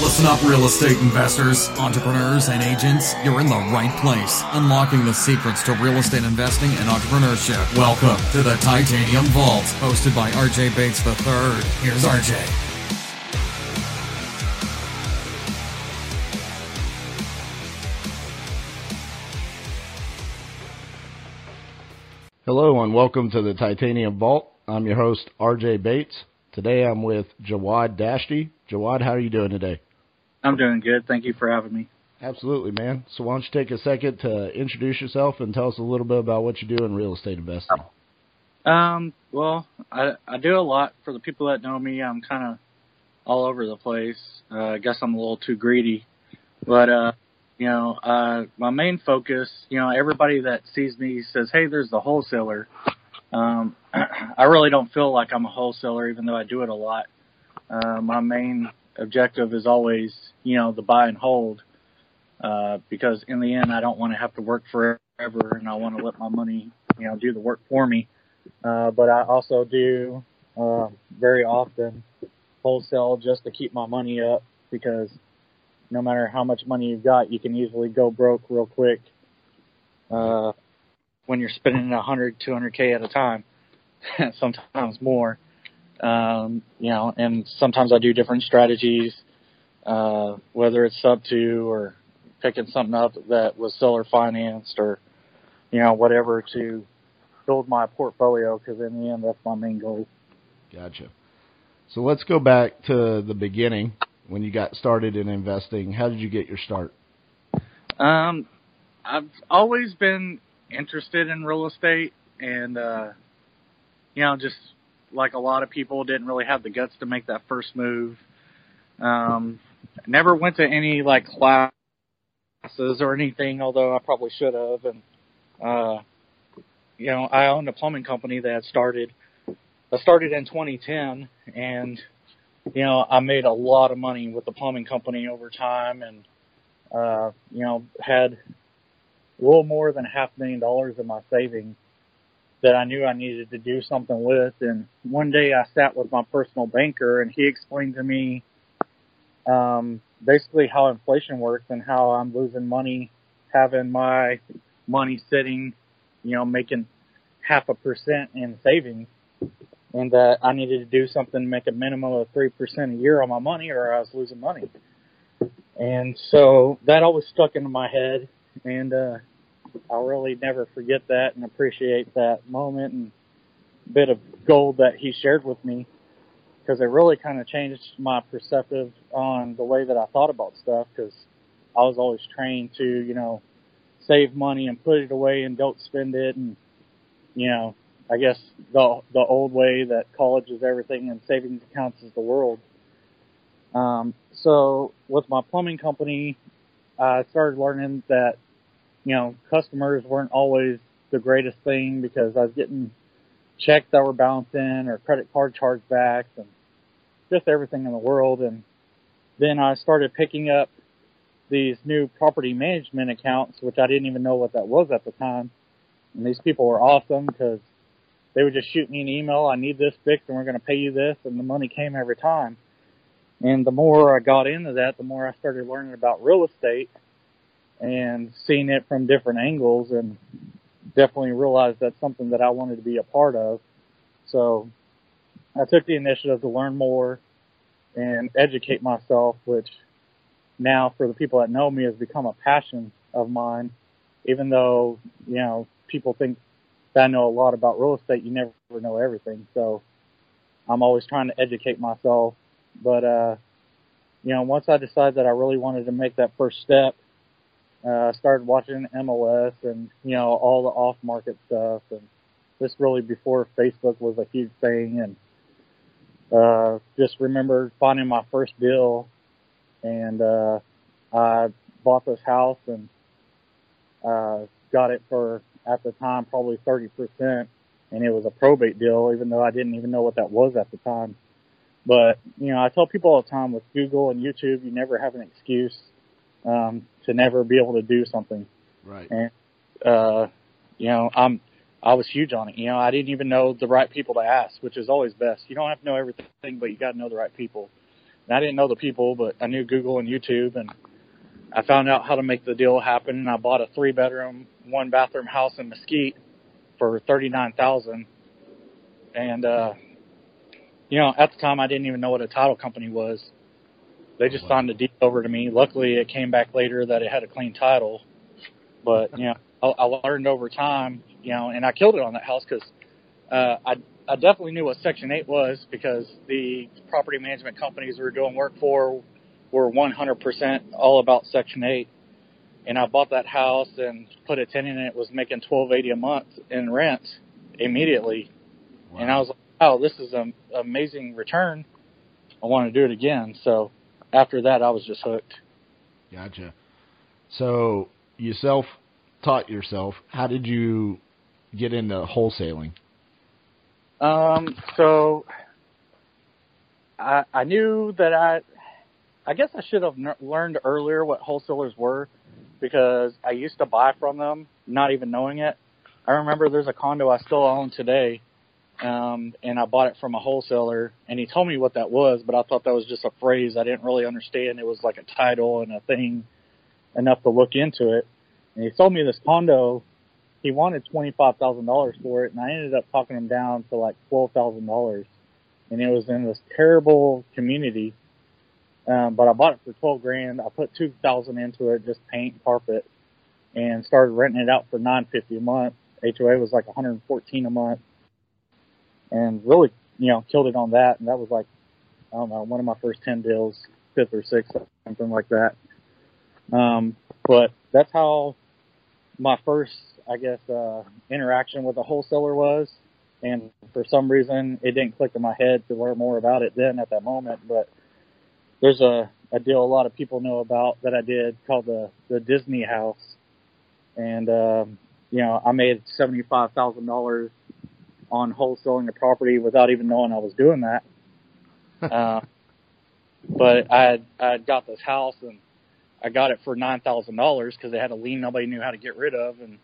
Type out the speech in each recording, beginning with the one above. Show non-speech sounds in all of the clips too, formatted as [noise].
Listen up, real estate investors, entrepreneurs, and agents. You're in the right place. Unlocking the secrets to real estate investing and entrepreneurship. Welcome to the Titanium Vault, hosted by RJ Bates III. Here's RJ. Hello and welcome to the Titanium Vault. I'm your host, RJ Bates. Today I'm with Jawad Dashti. Jawad, how are you doing today? I'm doing good. Thank you for having me. Absolutely, man. So why don't you take a second to introduce yourself and tell us a little bit about what you do in real estate investing? Um, well, I I do a lot. For the people that know me, I'm kind of all over the place. Uh, I guess I'm a little too greedy, but uh, you know, uh, my main focus, you know, everybody that sees me says, "Hey, there's the wholesaler." Um, [clears throat] I really don't feel like I'm a wholesaler, even though I do it a lot. Uh, my main objective is always, you know, the buy and hold, uh, because in the end, I don't want to have to work forever, and I want to let my money, you know, do the work for me. Uh, but I also do uh, very often wholesale just to keep my money up because no matter how much money you've got, you can easily go broke real quick uh, when you're spending a hundred, two hundred k at a time, [laughs] sometimes more. Um, you know, and sometimes I do different strategies, uh, whether it's sub two or picking something up that was seller financed or, you know, whatever to build my portfolio because in the end, that's my main goal. Gotcha. So let's go back to the beginning when you got started in investing. How did you get your start? Um, I've always been interested in real estate and, uh, you know, just like a lot of people didn't really have the guts to make that first move. Um, never went to any like classes or anything, although I probably should have. And, uh, you know, I owned a plumbing company that started, I started in 2010 and, you know, I made a lot of money with the plumbing company over time and, uh, you know, had a little more than half a million dollars in my savings that I knew I needed to do something with. And one day I sat with my personal banker and he explained to me, um, basically how inflation works and how I'm losing money having my money sitting, you know, making half a percent in savings and that I needed to do something to make a minimum of 3% a year on my money or I was losing money. And so that always stuck into my head and, uh, I'll really never forget that and appreciate that moment and bit of gold that he shared with me because it really kind of changed my perceptive on the way that I thought about stuff because I was always trained to, you know, save money and put it away and don't spend it and, you know, I guess the the old way that college is everything and savings accounts is the world. Um, so with my plumbing company, I started learning that you know, customers weren't always the greatest thing because I was getting checks that were bouncing or credit card chargebacks and just everything in the world. And then I started picking up these new property management accounts, which I didn't even know what that was at the time. And these people were awesome because they would just shoot me an email. I need this fixed and we're going to pay you this. And the money came every time. And the more I got into that, the more I started learning about real estate and seeing it from different angles and definitely realized that's something that I wanted to be a part of. So I took the initiative to learn more and educate myself, which now for the people that know me has become a passion of mine. Even though, you know, people think that I know a lot about real estate, you never know everything. So I'm always trying to educate myself. But, uh, you know, once I decided that I really wanted to make that first step, uh, started watching MLS and, you know, all the off market stuff. And this really before Facebook was a huge thing. And, uh, just remember finding my first deal and, uh, I bought this house and, uh, got it for at the time probably 30% and it was a probate deal even though I didn't even know what that was at the time. But, you know, I tell people all the time with Google and YouTube, you never have an excuse um, to never be able to do something. Right. And uh, you know, I'm I was huge on it. You know, I didn't even know the right people to ask, which is always best. You don't have to know everything, but you got to know the right people. And I didn't know the people, but I knew Google and YouTube, and I found out how to make the deal happen. And I bought a three bedroom, one bathroom house in Mesquite for thirty nine thousand. And uh, you know, at the time I didn't even know what a title company was. They just signed the deal over to me. Luckily, it came back later that it had a clean title. But you know, I, I learned over time, you know, and I killed it on that house because uh, I I definitely knew what Section 8 was because the property management companies we were doing work for were 100% all about Section 8. And I bought that house and put a tenant in it, was making 1280 a month in rent immediately. Wow. And I was like, wow, this is an amazing return. I want to do it again. So after that, I was just hooked. Gotcha. So you self taught yourself. How did you get into wholesaling? Um, so I I knew that I I guess I should have n- learned earlier what wholesalers were because I used to buy from them not even knowing it. I remember there's a condo I still own today um, and I bought it from a wholesaler, and he told me what that was, but I thought that was just a phrase I didn't really understand. It was like a title and a thing enough to look into it. And he sold me this condo. He wanted twenty five thousand dollars for it, and I ended up talking him down to like twelve thousand dollars. And it was in this terrible community. Um, but I bought it for twelve grand. I put two thousand into it, just paint, carpet, and started renting it out for nine fifty a month. HOA was like one hundred and fourteen a month and really, you know, killed it on that. And that was like, I don't know, one of my first 10 deals, fifth or sixth, something like that. Um, but that's how my first, I guess, uh, interaction with a wholesaler was. And for some reason, it didn't click in my head to learn more about it then at that moment. But there's a, a deal a lot of people know about that I did called the, the Disney House. And, um, you know, I made $75,000 on wholesaling the property without even knowing I was doing that. [laughs] uh, but I had, I had got this house and I got it for nine thousand dollars because they had a lien nobody knew how to get rid of, and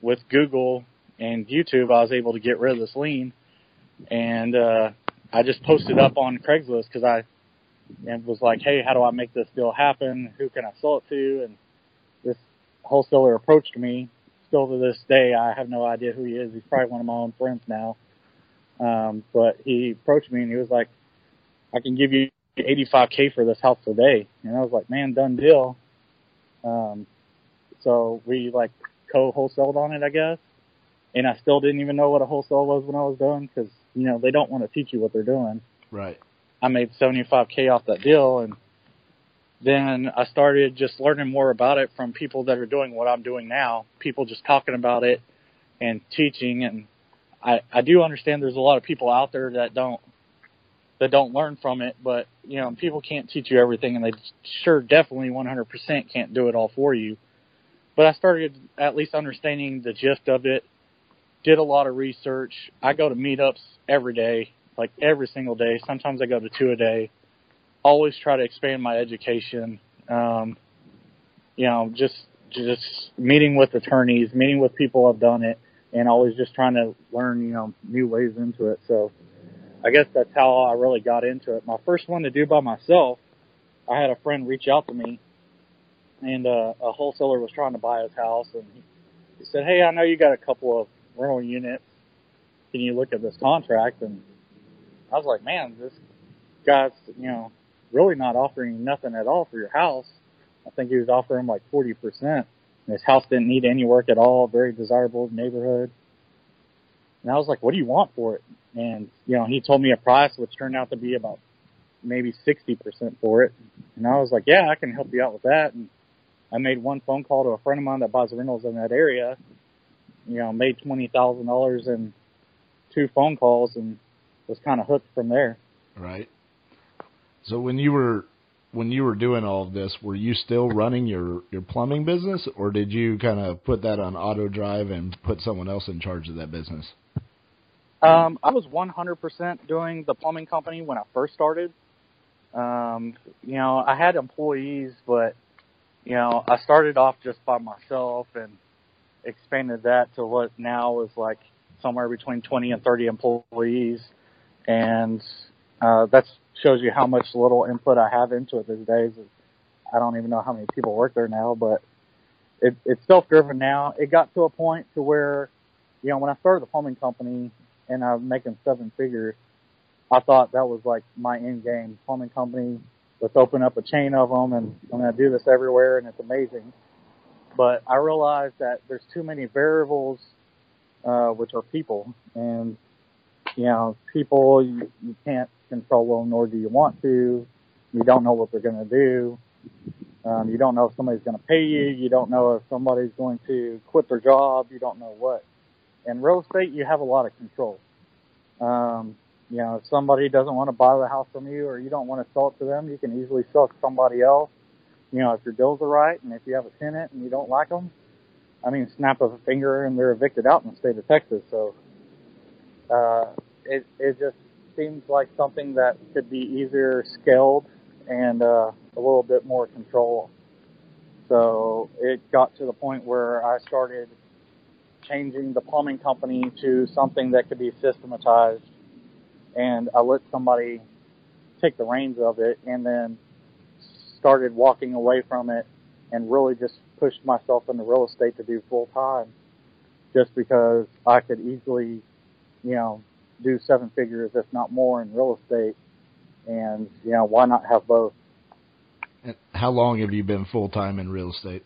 with Google and YouTube, I was able to get rid of this lien, and uh, I just posted up on Craigslist because I and was like, hey, how do I make this deal happen? Who can I sell it to? And this wholesaler approached me still to this day, I have no idea who he is. He's probably one of my own friends now. Um, but he approached me and he was like, I can give you 85k for this house today. And I was like, man, done deal. Um, so we like co-wholesaled on it, I guess. And I still didn't even know what a wholesale was when I was doing because, you know, they don't want to teach you what they're doing. Right. I made 75k off that deal and then I started just learning more about it from people that are doing what I'm doing now, people just talking about it and teaching. And I, I do understand there's a lot of people out there that don't, that don't learn from it, but you know, people can't teach you everything and they sure definitely 100% can't do it all for you. But I started at least understanding the gist of it, did a lot of research. I go to meetups every day, like every single day. Sometimes I go to two a day always try to expand my education. Um, you know, just just meeting with attorneys, meeting with people who've done it, and always just trying to learn, you know, new ways into it. So I guess that's how I really got into it. My first one to do by myself, I had a friend reach out to me, and uh, a wholesaler was trying to buy his house, and he said, "Hey, I know you got a couple of rental units. Can you look at this contract?" And I was like, "Man, this guy's, you know, really not offering nothing at all for your house. I think he was offering like 40%. his house didn't need any work at all, very desirable neighborhood. And I was like, what do you want for it? And, you know, he told me a price which turned out to be about maybe 60% for it. And I was like, yeah, I can help you out with that. And I made one phone call to a friend of mine that buys rentals in that area, you know, made $20,000 in two phone calls and was kind of hooked from there. Right. So when you were when you were doing all of this, were you still running your your plumbing business, or did you kind of put that on auto drive and put someone else in charge of that business? Um, I was 100% doing the plumbing company when I first started. Um, you know, I had employees, but you know, I started off just by myself and expanded that to what now is like somewhere between 20 and 30 employees. And uh, that's shows you how much little input I have into it these days. I don't even know how many people work there now, but it, it's self-driven now. It got to a point to where, you know, when I started the plumbing company and I was making seven figures, I thought that was like my end game. Plumbing company, let's open up a chain of them, and I'm going to do this everywhere, and it's amazing. But I realized that there's too many variables, uh, which are people, and you know, people you, you can't control them, nor do you want to. You don't know what they're going to do. Um, you don't know if somebody's going to pay you. You don't know if somebody's going to quit their job. You don't know what. In real estate, you have a lot of control. Um, you know, if somebody doesn't want to buy the house from you or you don't want to sell it to them, you can easily sell it to somebody else. You know, if your deals are right and if you have a tenant and you don't like them, I mean, snap of a finger and they're evicted out in the state of Texas. So, uh, it, it just seems like something that could be easier scaled and, uh, a little bit more control. So it got to the point where I started changing the plumbing company to something that could be systematized and I let somebody take the reins of it and then started walking away from it and really just pushed myself into real estate to do full time just because I could easily, you know, do seven figures, if not more in real estate. And, you know, why not have both? How long have you been full time in real estate?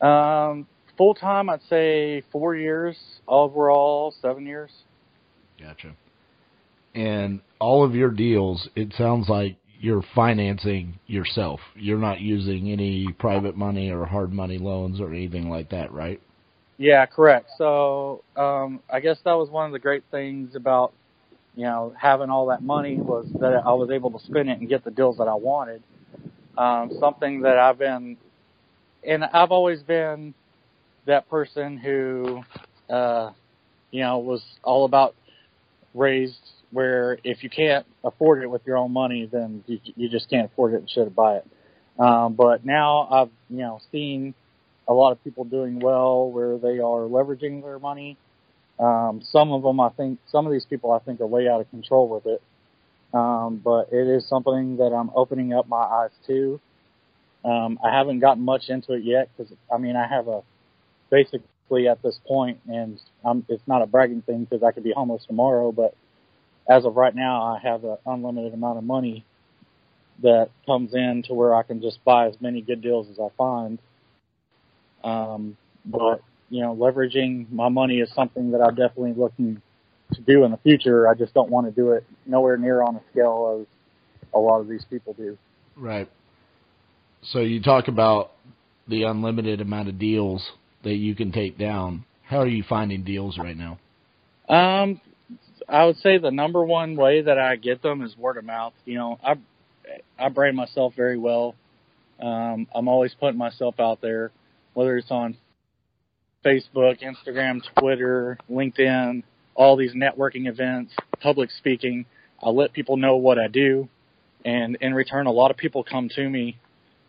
Um, full time, I'd say four years. Overall, seven years. Gotcha and all of your deals, it sounds like you're financing yourself. You're not using any private money or hard money loans or anything like that, right? Yeah, correct. So um, I guess that was one of the great things about you know having all that money was that I was able to spend it and get the deals that I wanted. Um, something that I've been, and I've always been that person who, uh, you know, was all about raised where if you can't afford it with your own money, then you, you just can't afford it and should buy it. Um, but now I've you know seen a lot of people doing well where they are leveraging their money. Um, some of them, I think, some of these people, I think, are way out of control with it. Um, but it is something that I'm opening up my eyes to. Um, I haven't gotten much into it yet because, I mean, I have a basically at this point, and I'm, it's not a bragging thing because I could be homeless tomorrow, but as of right now, I have an unlimited amount of money that comes in to where I can just buy as many good deals as I find. Um, but you know, leveraging my money is something that I'm definitely looking to do in the future. I just don't want to do it nowhere near on a scale as a lot of these people do. Right. So you talk about the unlimited amount of deals that you can take down. How are you finding deals right now? Um, I would say the number one way that I get them is word of mouth. You know, I I brand myself very well. Um, I'm always putting myself out there, whether it's on Facebook, Instagram, Twitter, LinkedIn, all these networking events, public speaking. I let people know what I do, and in return, a lot of people come to me.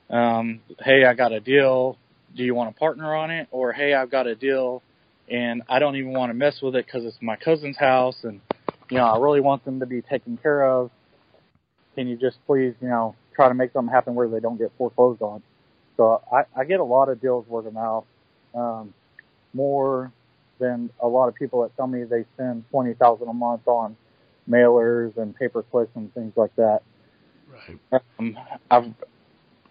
Um, hey, I got a deal. Do you want to partner on it? Or hey, I've got a deal and I don't even want to mess with it because it's my cousin's house, and you know I really want them to be taken care of. Can you just please, you know, try to make something happen where they don't get foreclosed on? So I, I get a lot of deals word of mouth, um, more than a lot of people that tell me they spend twenty thousand a month on mailers and pay per clicks and things like that. Right. Um, I've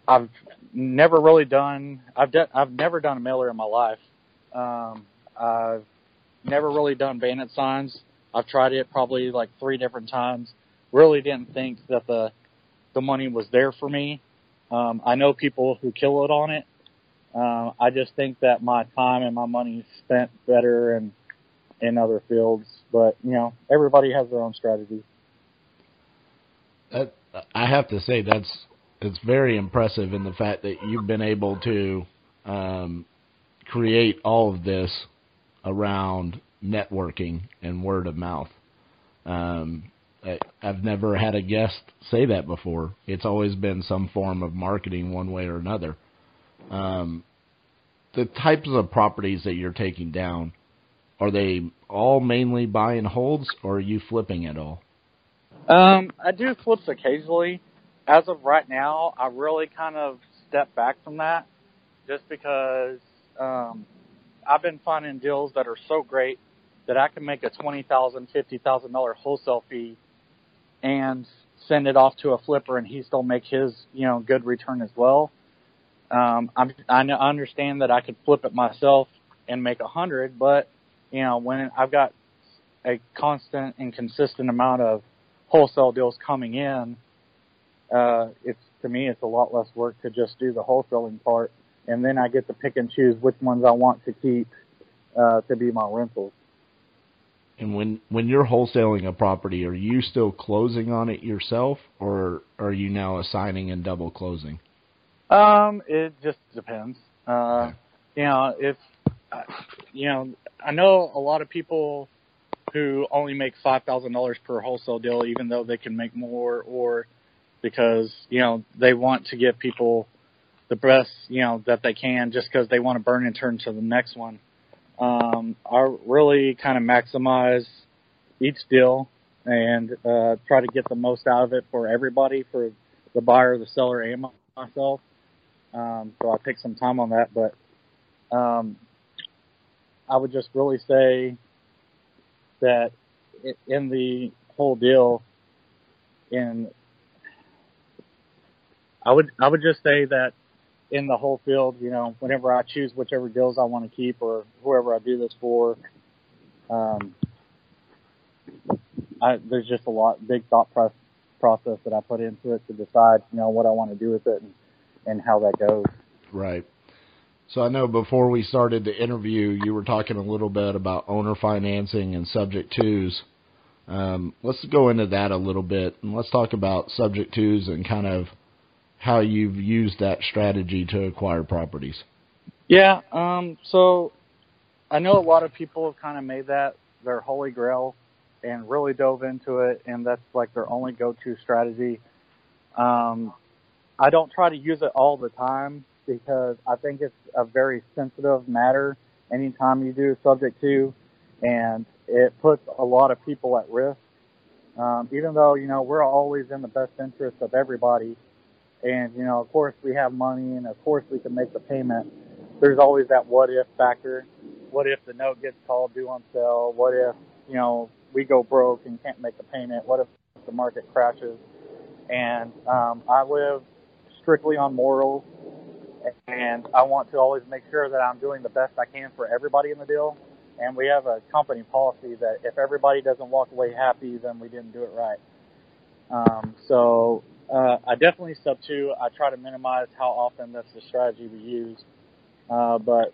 I've never really done I've done I've never done a mailer in my life. Um, I've never really done bandit signs. I've tried it probably like three different times. Really didn't think that the the money was there for me. Um, I know people who kill it on it. Uh, I just think that my time and my money is spent better in in other fields. But you know, everybody has their own strategy. That, I have to say that's it's very impressive in the fact that you've been able to um, create all of this around networking and word of mouth. Um, I've never had a guest say that before. It's always been some form of marketing, one way or another. Um, the types of properties that you're taking down, are they all mainly buy and holds, or are you flipping at all? Um, I do flips occasionally. As of right now, I really kind of step back from that just because um, I've been finding deals that are so great that I can make a twenty thousand, fifty thousand dollar wholesale fee and send it off to a flipper, and he still make his you know good return as well. Um, I'm, I understand that I could flip it myself and make a hundred, but you know when I've got a constant and consistent amount of wholesale deals coming in, uh, it's to me it's a lot less work to just do the wholesaling part, and then I get to pick and choose which ones I want to keep uh, to be my rentals. And when when you're wholesaling a property, are you still closing on it yourself, or are you now assigning and double closing? Um, it just depends. Uh, you know, if, uh, you know, I know a lot of people who only make $5,000 per wholesale deal, even though they can make more or because, you know, they want to give people the best, you know, that they can just because they want to burn and turn to the next one. Um, I really kind of maximize each deal and, uh, try to get the most out of it for everybody, for the buyer, the seller, and myself. Um, so I take some time on that, but um, I would just really say that in the whole deal, in I would I would just say that in the whole field, you know, whenever I choose whichever deals I want to keep or whoever I do this for, um, I, there's just a lot big thought pro- process that I put into it to decide, you know, what I want to do with it and, and how that goes. Right. So I know before we started the interview, you were talking a little bit about owner financing and subject twos. Um, let's go into that a little bit, and let's talk about subject twos and kind of how you've used that strategy to acquire properties. Yeah, um, so I know a lot of people have kind of made that their holy grail and really dove into it, and that's like their only go-to strategy. Um, I don't try to use it all the time because I think it's a very sensitive matter anytime you do a subject to, and it puts a lot of people at risk. Um, even though, you know, we're always in the best interest of everybody, and, you know, of course we have money and of course we can make the payment, there's always that what if factor. What if the note gets called due on sale? What if, you know, we go broke and can't make the payment? What if the market crashes? And um, I live strictly on morals, and I want to always make sure that I'm doing the best I can for everybody in the deal. And we have a company policy that if everybody doesn't walk away happy, then we didn't do it right. Um, so uh, I definitely sub two. I try to minimize how often that's the strategy we use. Uh, but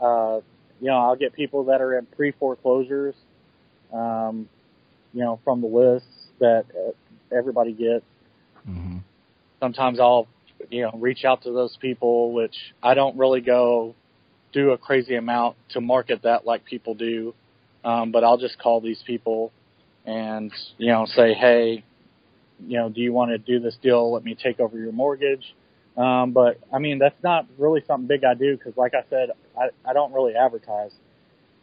uh, you know, I'll get people that are in pre foreclosures, um, you know, from the lists that uh, everybody gets. Mm-hmm. Sometimes I'll, you know, reach out to those people, which I don't really go do a crazy amount to market that like people do. Um, but I'll just call these people and, you know, say, hey, you know, do you want to do this deal? Let me take over your mortgage. Um, but I mean, that's not really something big I do because, like I said, I, I don't really advertise.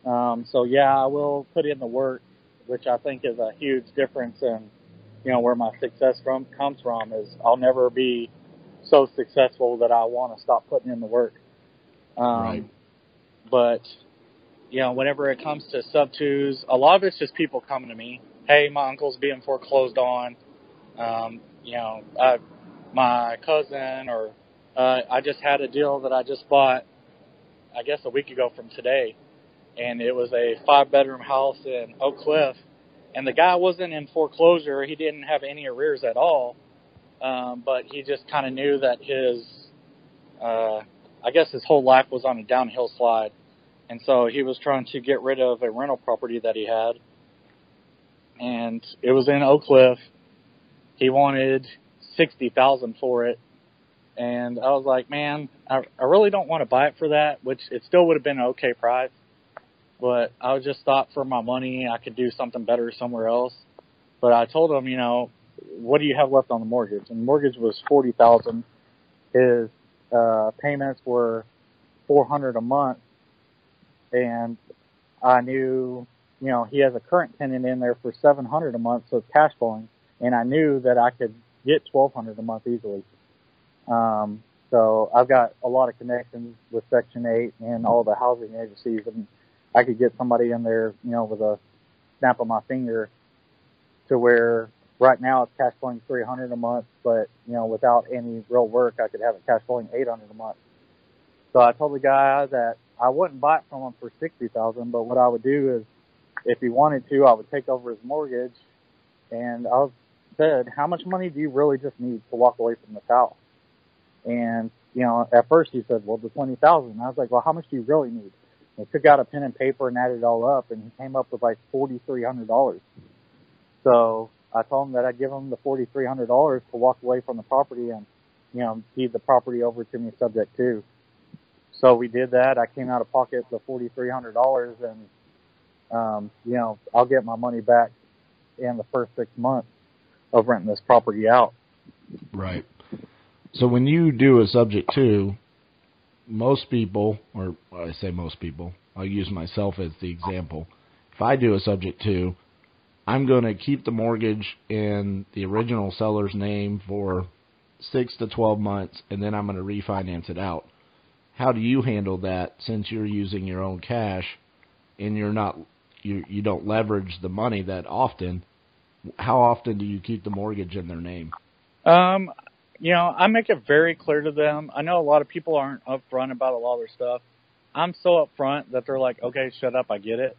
Um, so yeah, I will put in the work, which I think is a huge difference in, you know, where my success from comes from is I'll never be so successful that I want to stop putting in the work. Um, Right. But, you know, whenever it comes to sub twos, a lot of it's just people coming to me. Hey, my uncle's being foreclosed on. Um, you know, uh, my cousin or uh, I just had a deal that I just bought, I guess a week ago from today, and it was a five bedroom house in Oak Cliff, and the guy wasn't in foreclosure. He didn't have any arrears at all, um, but he just kind of knew that his, uh, I guess his whole life was on a downhill slide, and so he was trying to get rid of a rental property that he had, and it was in Oak Cliff. He wanted sixty thousand for it, and I was like, man, I, I really don't want to buy it for that, which it still would have been an okay price, but I just thought for my money I could do something better somewhere else. But I told him, you know, what do you have left on the mortgage? And the mortgage was forty thousand. His uh, payments were four hundred a month, and I knew, you know, he has a current tenant in there for seven hundred a month, so it's cash flowing. and I knew that I could get 1200 a month easily. Um, so I've got a lot of connections with Section 8 and all the housing agencies and I could get somebody in there, you know, with a snap of my finger to where right now it's cash flowing 300 a month, but, you know, without any real work, I could have it cash flowing 800 a month. So I told the guy that I wouldn't buy it from him for 60,000, but what I would do is if he wanted to, I would take over his mortgage and I said, how much money do you really just need to walk away from this house? And, you know, at first he said, well, the 20,000. I was like, well, how much do you really need? And he took out a pen and paper and added it all up and he came up with like $4,300. So I told him that I'd give him the $4,300 to walk away from the property and, you know, deed the property over to me subject to. So we did that. I came out of pocket the $4,300 and, um, you know, I'll get my money back in the first six months of renting this property out. Right. So when you do a subject to, most people, or I say most people, I'll use myself as the example. If I do a subject to, I'm going to keep the mortgage in the original seller's name for six to 12 months, and then I'm going to refinance it out. How do you handle that since you're using your own cash and you're not you you don't leverage the money that often? How often do you keep the mortgage in their name? Um, you know, I make it very clear to them. I know a lot of people aren't upfront about a lot of their stuff. I'm so upfront that they're like, okay, shut up, I get it.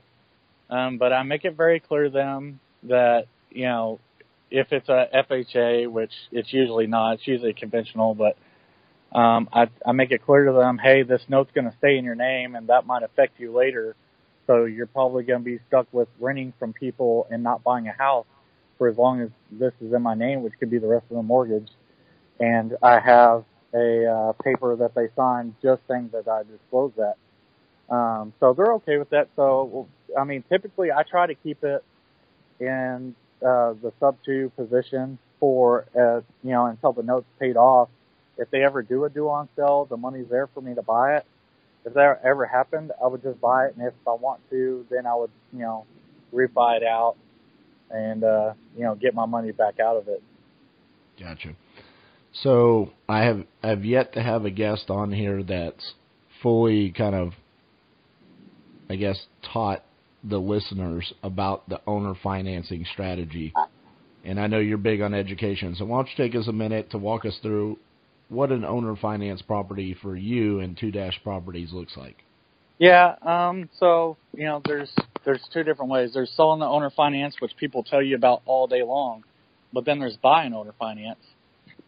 Um, but I make it very clear to them that, you know, if it's a FHA, which it's usually not, it's usually conventional, but um, I, I make it clear to them, hey, this note's going to stay in your name and that might affect you later. So you're probably going to be stuck with renting from people and not buying a house for as long as this is in my name, which could be the rest of the mortgage. And I have a uh, paper that they signed just saying that I disclosed that. Um, so they're okay with that. So, I mean, typically I try to keep it in uh, the sub two position for, uh, you know, until the note's paid off. If they ever do a due on sale, the money's there for me to buy it. If that ever happened, I would just buy it, and if I want to, then I would, you know, refi it out and uh, you know get my money back out of it. Gotcha. So I have I've yet to have a guest on here that's fully kind of I guess taught the listeners about the owner financing strategy. And I know you're big on education, so why don't you take us a minute to walk us through what an owner finance property for you and Two Dash Properties looks like? Yeah, um, so you know, there's there's two different ways. There's selling the owner finance, which people tell you about all day long, but then there's buying owner finance,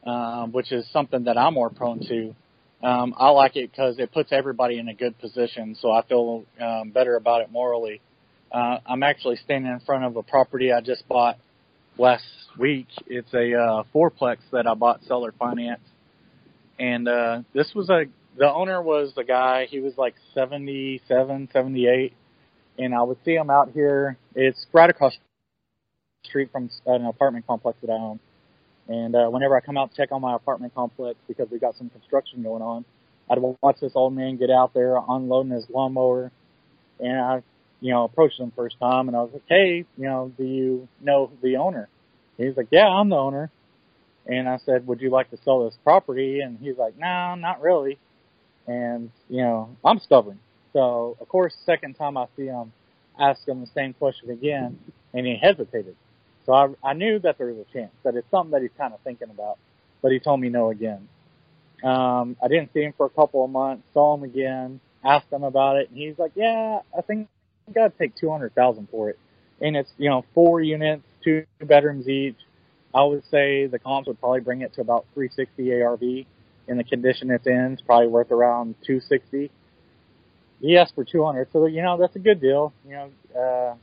um, which is something that I'm more prone to. Um, I like it because it puts everybody in a good position, so I feel um, better about it morally. Uh, I'm actually standing in front of a property I just bought last week. It's a uh, fourplex that I bought seller finance, and uh, this was a the owner was the guy. He was like 77, 78, and I would see him out here. It's right across the street from an apartment complex that I own. And uh, whenever I come out to check on my apartment complex because we got some construction going on, I'd watch this old man get out there unloading his lawnmower, and I, you know, approached him first time, and I was like, "Hey, you know, do you know the owner?" He's like, "Yeah, I'm the owner." And I said, "Would you like to sell this property?" And he's like, "No, not really." And you know, I'm stubborn, so of course, second time I see him, ask him the same question again, and he hesitated. So I, I knew that there was a chance that it's something that he's kind of thinking about, but he told me no again. Um, I didn't see him for a couple of months, saw him again, asked him about it, and he's like, "Yeah, I think I got to take two hundred thousand for it." And it's you know four units, two bedrooms each. I would say the comps would probably bring it to about 360 ARV. In the condition it's in, it's probably worth around 260 he asked for 200, so you know that's a good deal. You know, uh,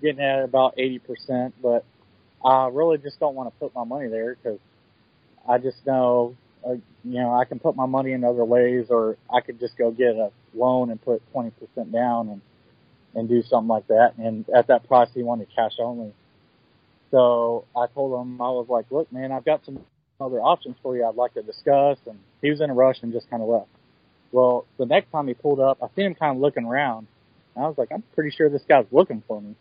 getting at about 80%, but I really just don't want to put my money there because I just know, uh, you know, I can put my money in other ways, or I could just go get a loan and put 20% down and and do something like that. And at that price, he wanted cash only. So I told him I was like, look, man, I've got some other options for you I'd like to discuss. And he was in a rush and just kind of left. Well, the next time he pulled up, I seen him kind of looking around. And I was like, I'm pretty sure this guy's looking for me.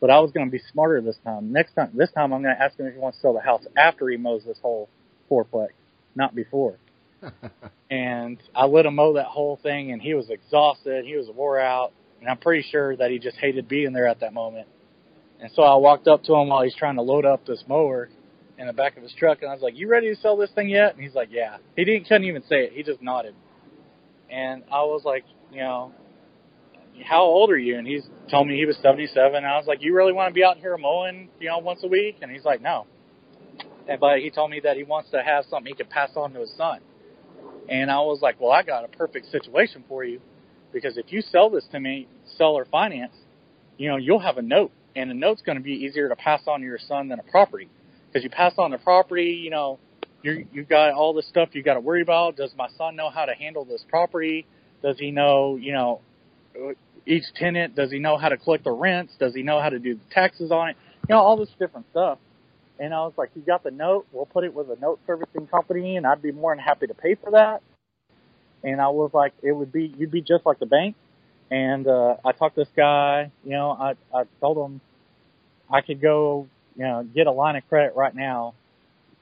But I was going to be smarter this time. Next time, this time I'm going to ask him if he wants to sell the house after he mows this whole fourplex, not before. [laughs] and I let him mow that whole thing, and he was exhausted. He was wore out, and I'm pretty sure that he just hated being there at that moment. And so I walked up to him while he's trying to load up this mower in the back of his truck, and I was like, "You ready to sell this thing yet?" And he's like, "Yeah." He didn't couldn't even say it. He just nodded. And I was like, you know, how old are you? And he's told me he was 77. And I was like, you really want to be out here mowing, you know, once a week? And he's like, no. And, but he told me that he wants to have something he could pass on to his son. And I was like, well, I got a perfect situation for you because if you sell this to me, sell or finance, you know, you'll have a note and a note's going to be easier to pass on to your son than a property because you pass on the property, you know, you you've got all this stuff you got to worry about. Does my son know how to handle this property? Does he know, you know, each tenant? Does he know how to collect the rents? Does he know how to do the taxes on it? You know, all this different stuff. And I was like, you got the note. We'll put it with a note servicing company, and I'd be more than happy to pay for that. And I was like, it would be you'd be just like the bank. And uh, I talked to this guy. You know, I I told him I could go, you know, get a line of credit right now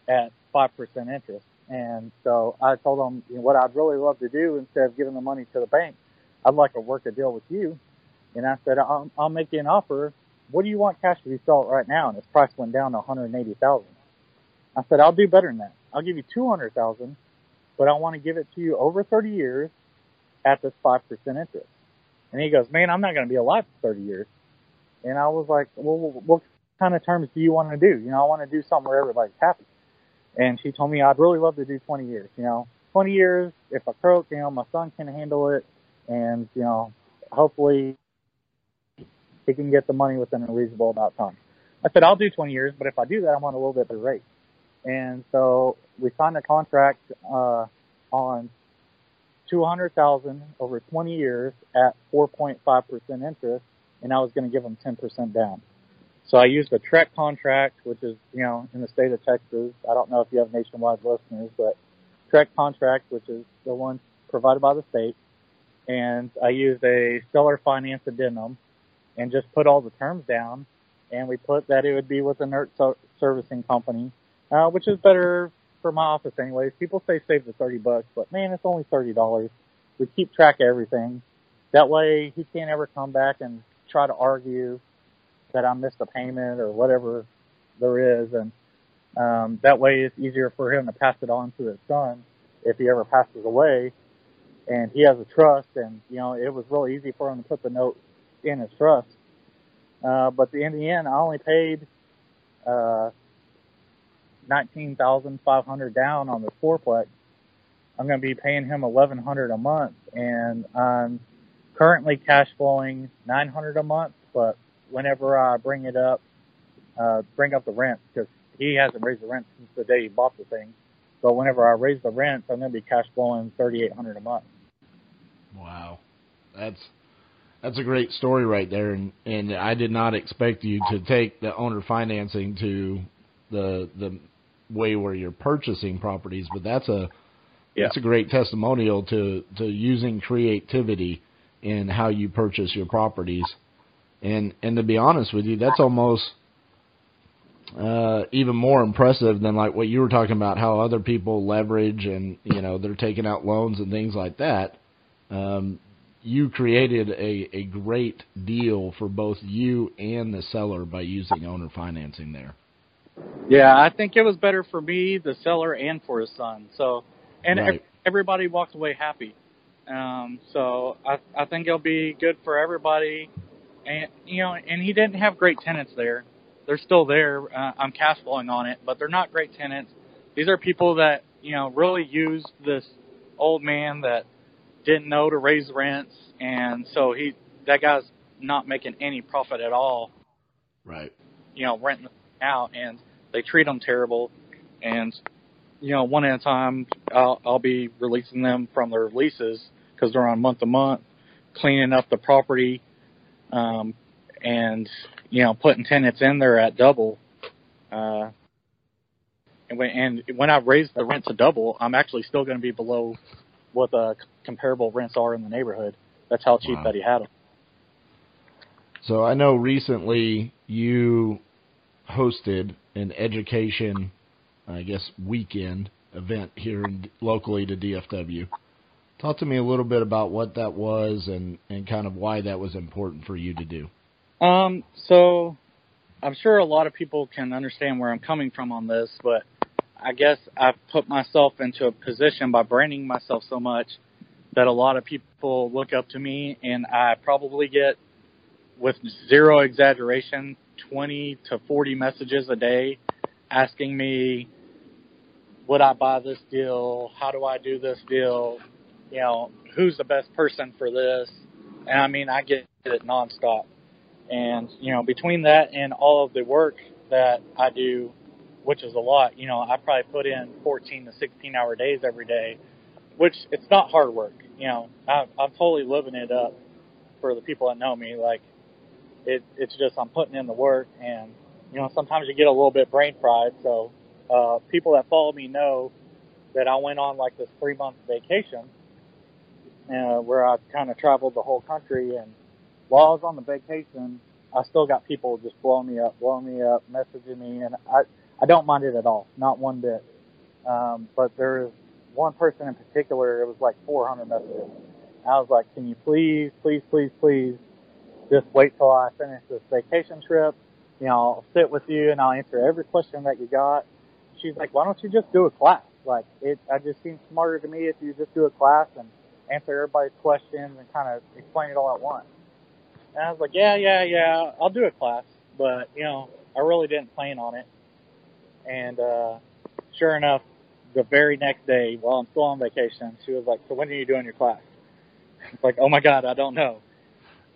at 5% interest. And so I told him you know, what I'd really love to do instead of giving the money to the bank, I'd like to work a deal with you. And I said, I'll, I'll make you an offer. What do you want cash to be sold right now? And its price went down to 180,000. I said, I'll do better than that. I'll give you 200,000, but I want to give it to you over 30 years at this 5% interest. And he goes, man, I'm not going to be alive for 30 years. And I was like, well, what kind of terms do you want to do? You know, I want to do something where everybody's happy. And she told me I'd really love to do 20 years. You know, 20 years. If I croak, you know, my son can handle it, and you know, hopefully he can get the money within a reasonable amount of time. I said I'll do 20 years, but if I do that, I want a little bit of a rate. And so we signed a contract uh, on 200,000 over 20 years at 4.5% interest, and I was going to give them 10% down. So I used a TREC contract, which is, you know, in the state of Texas. I don't know if you have nationwide listeners, but TREC contract, which is the one provided by the state. And I used a seller finance addendum and just put all the terms down. And we put that it would be with a note servicing company, uh, which is better for my office anyways. People say save the 30 bucks, but man, it's only $30. We keep track of everything. That way he can't ever come back and try to argue that I missed a payment or whatever there is, and um, that way it's easier for him to pass it on to his son if he ever passes away. And he has a trust, and you know it was really easy for him to put the note in his trust. Uh, but the, in the end, I only paid uh, nineteen thousand five hundred down on the fourplex. I'm going to be paying him eleven hundred a month, and I'm currently cash flowing nine hundred a month. But whenever I bring it up, uh, bring up the rent because he hasn't raised the rent since the day he bought the thing. So whenever I raise the rent, I'm going to be cash flowing thirty eight hundred a month. Wow, that's that's a great story right there, and and I did not expect you to take the owner financing to the the way where you're purchasing properties, but that's a yeah. that's a great testimonial to to using creativity in how you purchase your properties and and to be honest with you, that's almost uh, even more impressive than like what you were talking about, how other people leverage and you know they're taking out loans and things like that. Um, you created a, a great deal for both you and the seller by using owner financing there. Yeah, I think it was better for me, the seller, and for his son. So, and right. everybody walked away happy. Um, so I I think it'll be good for everybody and you know, and he didn't have great tenants there. They're still there. Uh, I'm cash flowing on it, but they're not great tenants. These are people that you know really used this old man that didn't know to raise rents, and so he that guy's not making any profit at all. Right. You know, renting out, and they treat them terrible, and you know, one at a time, I'll, I'll be releasing them from their leases because they're on month to month, cleaning up the property, um, and you know putting tenants in there at double. Uh, and when and when I raise the rent to double, I'm actually still going to be below what the comparable rents are in the neighborhood. That's how cheap wow. that he had them. So I know recently you hosted an education, I guess, weekend event here in, locally to DFW. Talk to me a little bit about what that was and, and kind of why that was important for you to do. Um, so I'm sure a lot of people can understand where I'm coming from on this, but I guess I've put myself into a position by branding myself so much that a lot of people look up to me and I probably get with zero exaggeration 20 to 40 messages a day asking me would I buy this deal? How do I do this deal? You know, who's the best person for this? And I mean, I get it nonstop. And, you know, between that and all of the work that I do, which is a lot, you know, I probably put in 14 to 16 hour days every day, which it's not hard work. You know, I, I'm totally living it up for the people that know me. Like, it, it's just I'm putting in the work, and you know sometimes you get a little bit brain fried. So uh, people that follow me know that I went on like this three month vacation uh, where I kind of traveled the whole country, and while I was on the vacation, I still got people just blowing me up, blowing me up, messaging me, and I I don't mind it at all, not one bit. Um, but there's one person in particular, it was like 400 messages. I was like, can you please, please, please, please just wait till I finish this vacation trip. You know, I'll sit with you and I'll answer every question that you got. She's like, why don't you just do a class? Like, it, I just seems smarter to me if you just do a class and answer everybody's questions and kind of explain it all at once. And I was like, yeah, yeah, yeah, I'll do a class. But, you know, I really didn't plan on it. And, uh, sure enough, the very next day while I'm still on vacation, she was like, so when are you doing your class? It's [laughs] like, oh my God, I don't know.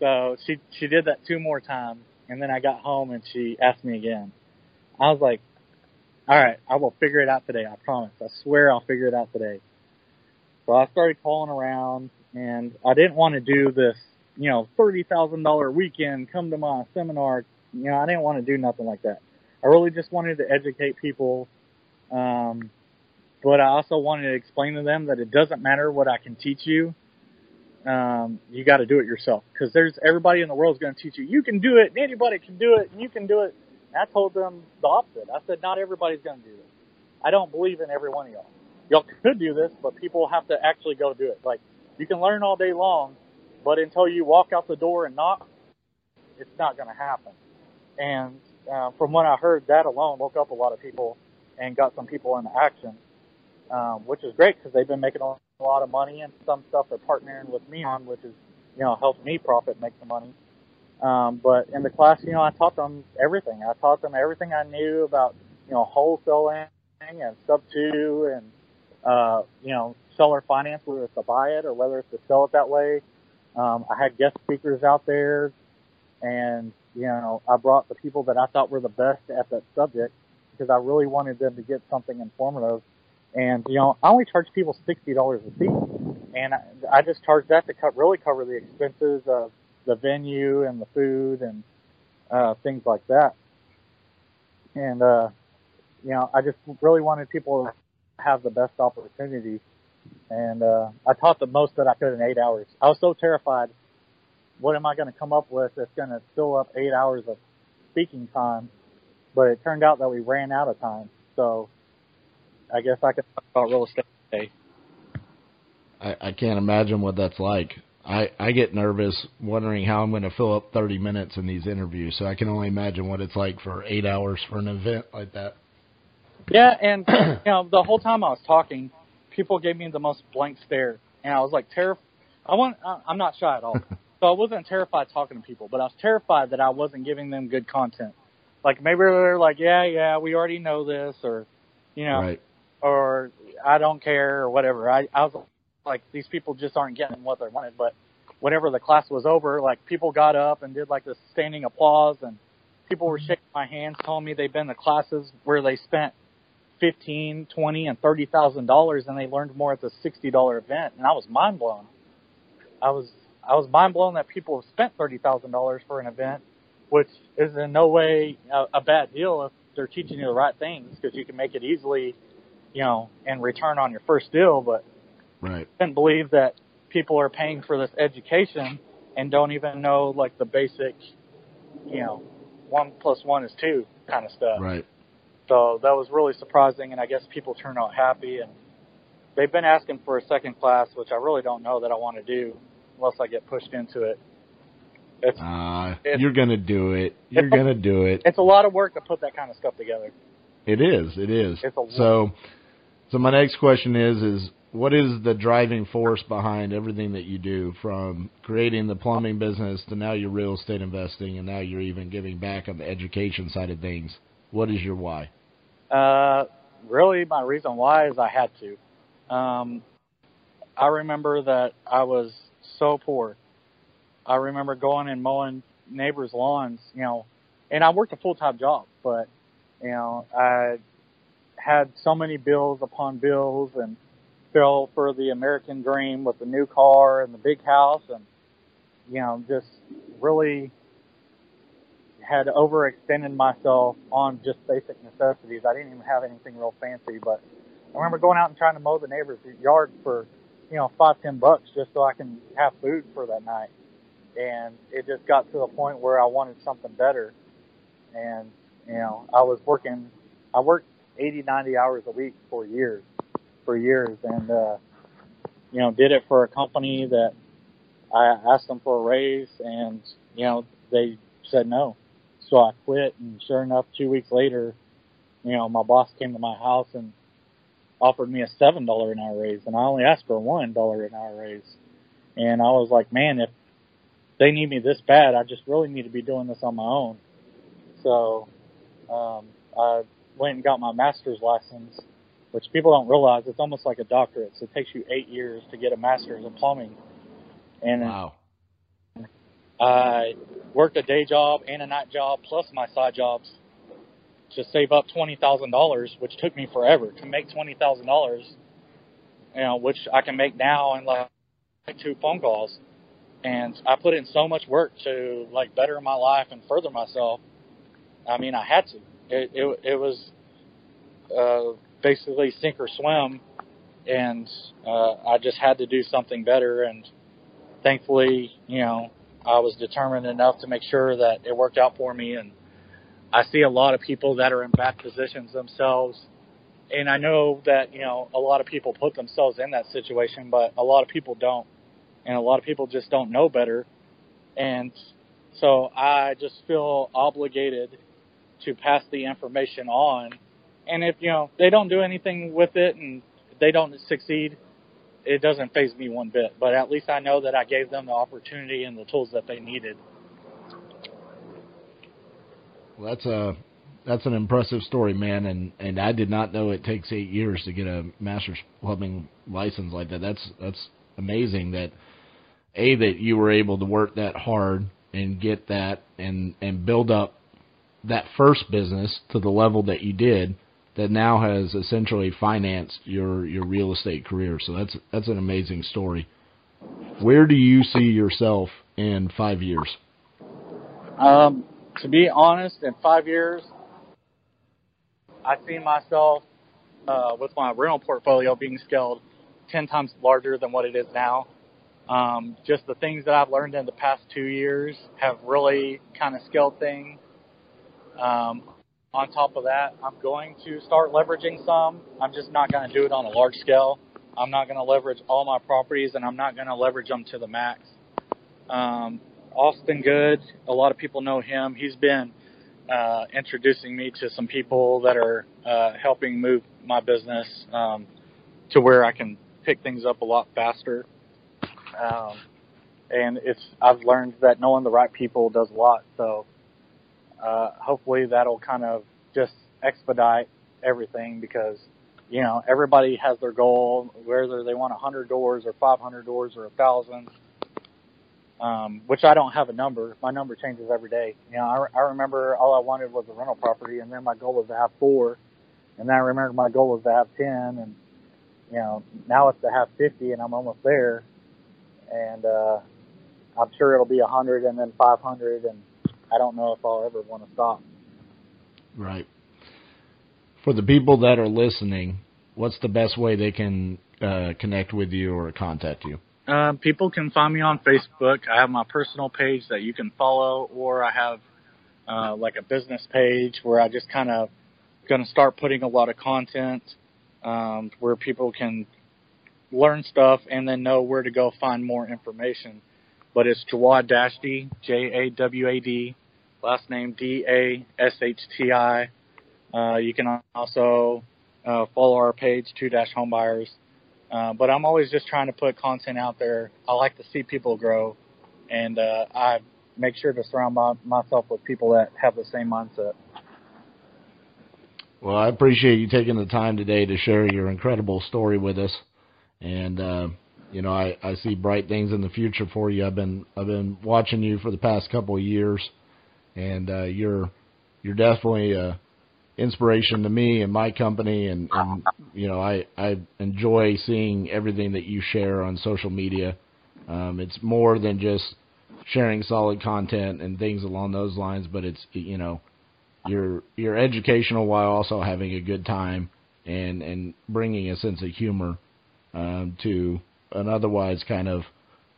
So she she did that two more times, and then I got home and she asked me again. I was like, "All right, I will figure it out today. I promise. I swear I'll figure it out today." So I started calling around, and I didn't want to do this, you know, thirty thousand dollar weekend. Come to my seminar. You know, I didn't want to do nothing like that. I really just wanted to educate people. Um, but I also wanted to explain to them that it doesn't matter what I can teach you um, you got to do it yourself because there's everybody in the world is going to teach you. You can do it. Anybody can do it. And you can do it. And I told them the opposite. I said, not everybody's going to do this. I don't believe in every one of y'all. Y'all could do this, but people have to actually go do it. Like you can learn all day long, but until you walk out the door and knock, it's not going to happen. And uh, from what I heard, that alone woke up a lot of people and got some people into action, um, which is great because they've been making a a lot of money and some stuff they're partnering with me on, which is, you know, helps me profit, make some money. Um, but in the class, you know, I taught them everything. I taught them everything I knew about, you know, wholesaling and sub two and, uh, you know, seller finance, whether it's to buy it or whether it's to sell it that way. Um, I had guest speakers out there and, you know, I brought the people that I thought were the best at that subject because I really wanted them to get something informative and you know, I only charge people sixty dollars a seat, and I, I just charge that to co- really cover the expenses of the venue and the food and uh, things like that. And uh, you know, I just really wanted people to have the best opportunity, and uh, I taught the most that I could in eight hours. I was so terrified. What am I going to come up with that's going to fill up eight hours of speaking time? But it turned out that we ran out of time. So I guess I could talk about real estate today. I, I can't imagine what that's like. I, I get nervous wondering how I'm going to fill up 30 minutes in these interviews, so I can only imagine what it's like for eight hours for an event like that. Yeah, and you know, the whole time I was talking, people gave me the most blank stare, and I was like terrified. I want. I'm not shy at all, [laughs] so I wasn't terrified talking to people, but I was terrified that I wasn't giving them good content. Like maybe they're like, yeah, yeah, we already know this, or you know, right or I don't care or whatever. I, I was like, these people just aren't getting what they wanted. But whenever the class was over, like people got up and did like this standing applause and people were shaking my hands telling me they've been to classes where they spent fifteen, twenty, and thirty thousand dollars and they learned more at the sixty dollar event and I was mind blown. I was I was mind blown that people have spent thirty thousand dollars for an event, which is in no way a, a bad deal if they're teaching you the right things because you can make it easily you know, and return on your first deal, but right. I can't believe that people are paying for this education and don't even know like the basic you know, one plus one is two kind of stuff. Right. So that was really surprising, and I guess people turned out happy. And they've been asking for a second class, which I really don't know that I want to do unless I get pushed into it. It's Uh, It's- you're gonna do it. You're gonna do it. [laughs] it's a lot of work to put that kind of stuff together. It is. It is. It's a- so, so my next question is: is what is the driving force behind everything that you do, from creating the plumbing business to now your real estate investing, and now you're even giving back on the education side of things? What is your why? Uh, really, my reason why is I had to. Um, I remember that I was so poor. I remember going and mowing neighbors' lawns, you know, and I worked a full time job, but you know, I had so many bills upon bills and fell for the American dream with the new car and the big house and you know, just really had overextended myself on just basic necessities. I didn't even have anything real fancy, but I remember going out and trying to mow the neighbor's yard for, you know, five, ten bucks just so I can have food for that night. And it just got to the point where I wanted something better. And, you know, I was working, I worked 80, 90 hours a week for years, for years. And, uh, you know, did it for a company that I asked them for a raise and, you know, they said no. So I quit and sure enough, two weeks later, you know, my boss came to my house and offered me a seven dollar an hour raise and I only asked for a one dollar an hour raise. And I was like, man, if they need me this bad, I just really need to be doing this on my own. So, um, I went and got my master's license, which people don't realize it's almost like a doctorate. So it takes you eight years to get a master's in plumbing. And Wow. I worked a day job and a night job plus my side jobs to save up twenty thousand dollars, which took me forever to make twenty thousand dollars. You know, which I can make now in like two phone calls. And I put in so much work to like better my life and further myself. I mean, I had to. It it, it was uh, basically sink or swim, and uh, I just had to do something better. And thankfully, you know, I was determined enough to make sure that it worked out for me. And I see a lot of people that are in bad positions themselves. And I know that, you know, a lot of people put themselves in that situation, but a lot of people don't. And a lot of people just don't know better. And so I just feel obligated to pass the information on. And if, you know, they don't do anything with it and they don't succeed, it doesn't faze me one bit. But at least I know that I gave them the opportunity and the tools that they needed. Well, that's a that's an impressive story, man. And and I did not know it takes eight years to get a master's plumbing license like that. That's that's amazing. That a that you were able to work that hard and get that and and build up that first business to the level that you did that now has essentially financed your your real estate career. So that's that's an amazing story. Where do you see yourself in five years? Um, to be honest, in five years, I see myself uh, with my rental portfolio being scaled ten times larger than what it is now. Um, just the things that I've learned in the past two years have really kind of scaled things. Um, on top of that, I'm going to start leveraging some. I'm just not going to do it on a large scale. I'm not going to leverage all my properties, and I'm not going to leverage them to the max. Um, Austin Good, a lot of people know him. He's been uh, introducing me to some people that are uh, helping move my business um, to where I can pick things up a lot faster. Um, and it's I've learned that knowing the right people does a lot. So uh, hopefully that'll kind of just expedite everything because you know everybody has their goal, whether they want 100 doors or 500 doors or a thousand um, which I don't have a number. My number changes every day. You know, I, I remember all I wanted was a rental property, and then my goal was to have four, and then I remember my goal was to have ten, and you know, now it's to have fifty, and I'm almost there, and uh, I'm sure it'll be a hundred, and then five hundred, and I don't know if I'll ever want to stop. Right. For the people that are listening, what's the best way they can uh, connect with you or contact you? Um, people can find me on Facebook. I have my personal page that you can follow, or I have uh, like a business page where I just kind of going to start putting a lot of content um, where people can learn stuff and then know where to go find more information. But it's Jawad Dashti, J A W A D, last name D A S H T I. Uh, you can also uh, follow our page, Two Dash Homebuyers. Uh, but I'm always just trying to put content out there. I like to see people grow, and uh, I make sure to surround my, myself with people that have the same mindset. Well, I appreciate you taking the time today to share your incredible story with us, and uh, you know I, I see bright things in the future for you. I've been I've been watching you for the past couple of years, and uh, you're you're definitely a inspiration to me and my company, and, and you know I I enjoy seeing everything that you share on social media. Um, it's more than just sharing solid content and things along those lines, but it's you know you're you're educational while also having a good time and and bringing a sense of humor um, to an otherwise kind of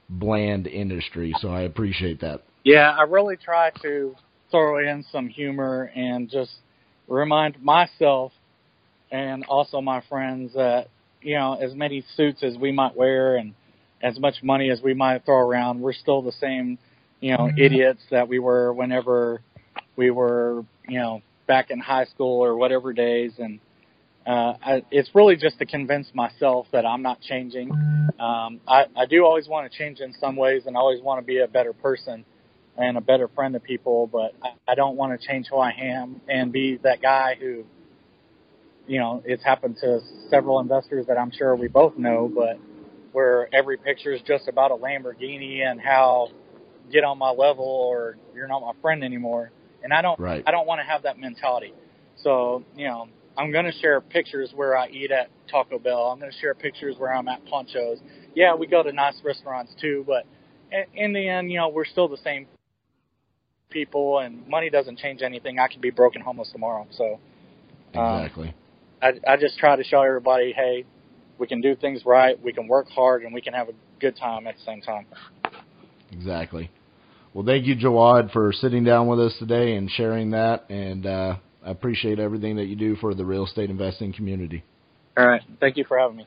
bland industry. So I appreciate that. Yeah, I really try to throw in some humor and just remind myself and also my friends that you know as many suits as we might wear and as much money as we might throw around, we're still the same, you know, mm-hmm. idiots that we were whenever we were, you know, back in high school or whatever days. And uh, I, it's really just to convince myself that I'm not changing. Um, I, I do always want to change in some ways, and I always want to be a better person and a better friend to people. But I, I don't want to change who I am and be that guy who, you know, it's happened to several investors that I'm sure we both know, but where every picture is just about a Lamborghini and how get on my level or you're not my friend anymore. And I don't right. I don't want to have that mentality. So, you know, I'm going to share pictures where I eat at Taco Bell. I'm going to share pictures where I'm at Ponchos. Yeah, we go to nice restaurants too, but in the end, you know, we're still the same people and money doesn't change anything. I could be broken homeless tomorrow. So, um, exactly. I, I just try to show everybody, hey, we can do things right, we can work hard, and we can have a good time at the same time. Exactly. Well, thank you, Jawad, for sitting down with us today and sharing that. And uh, I appreciate everything that you do for the real estate investing community. All right. Thank you for having me.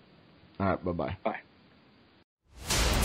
All right. Bye-bye. Bye.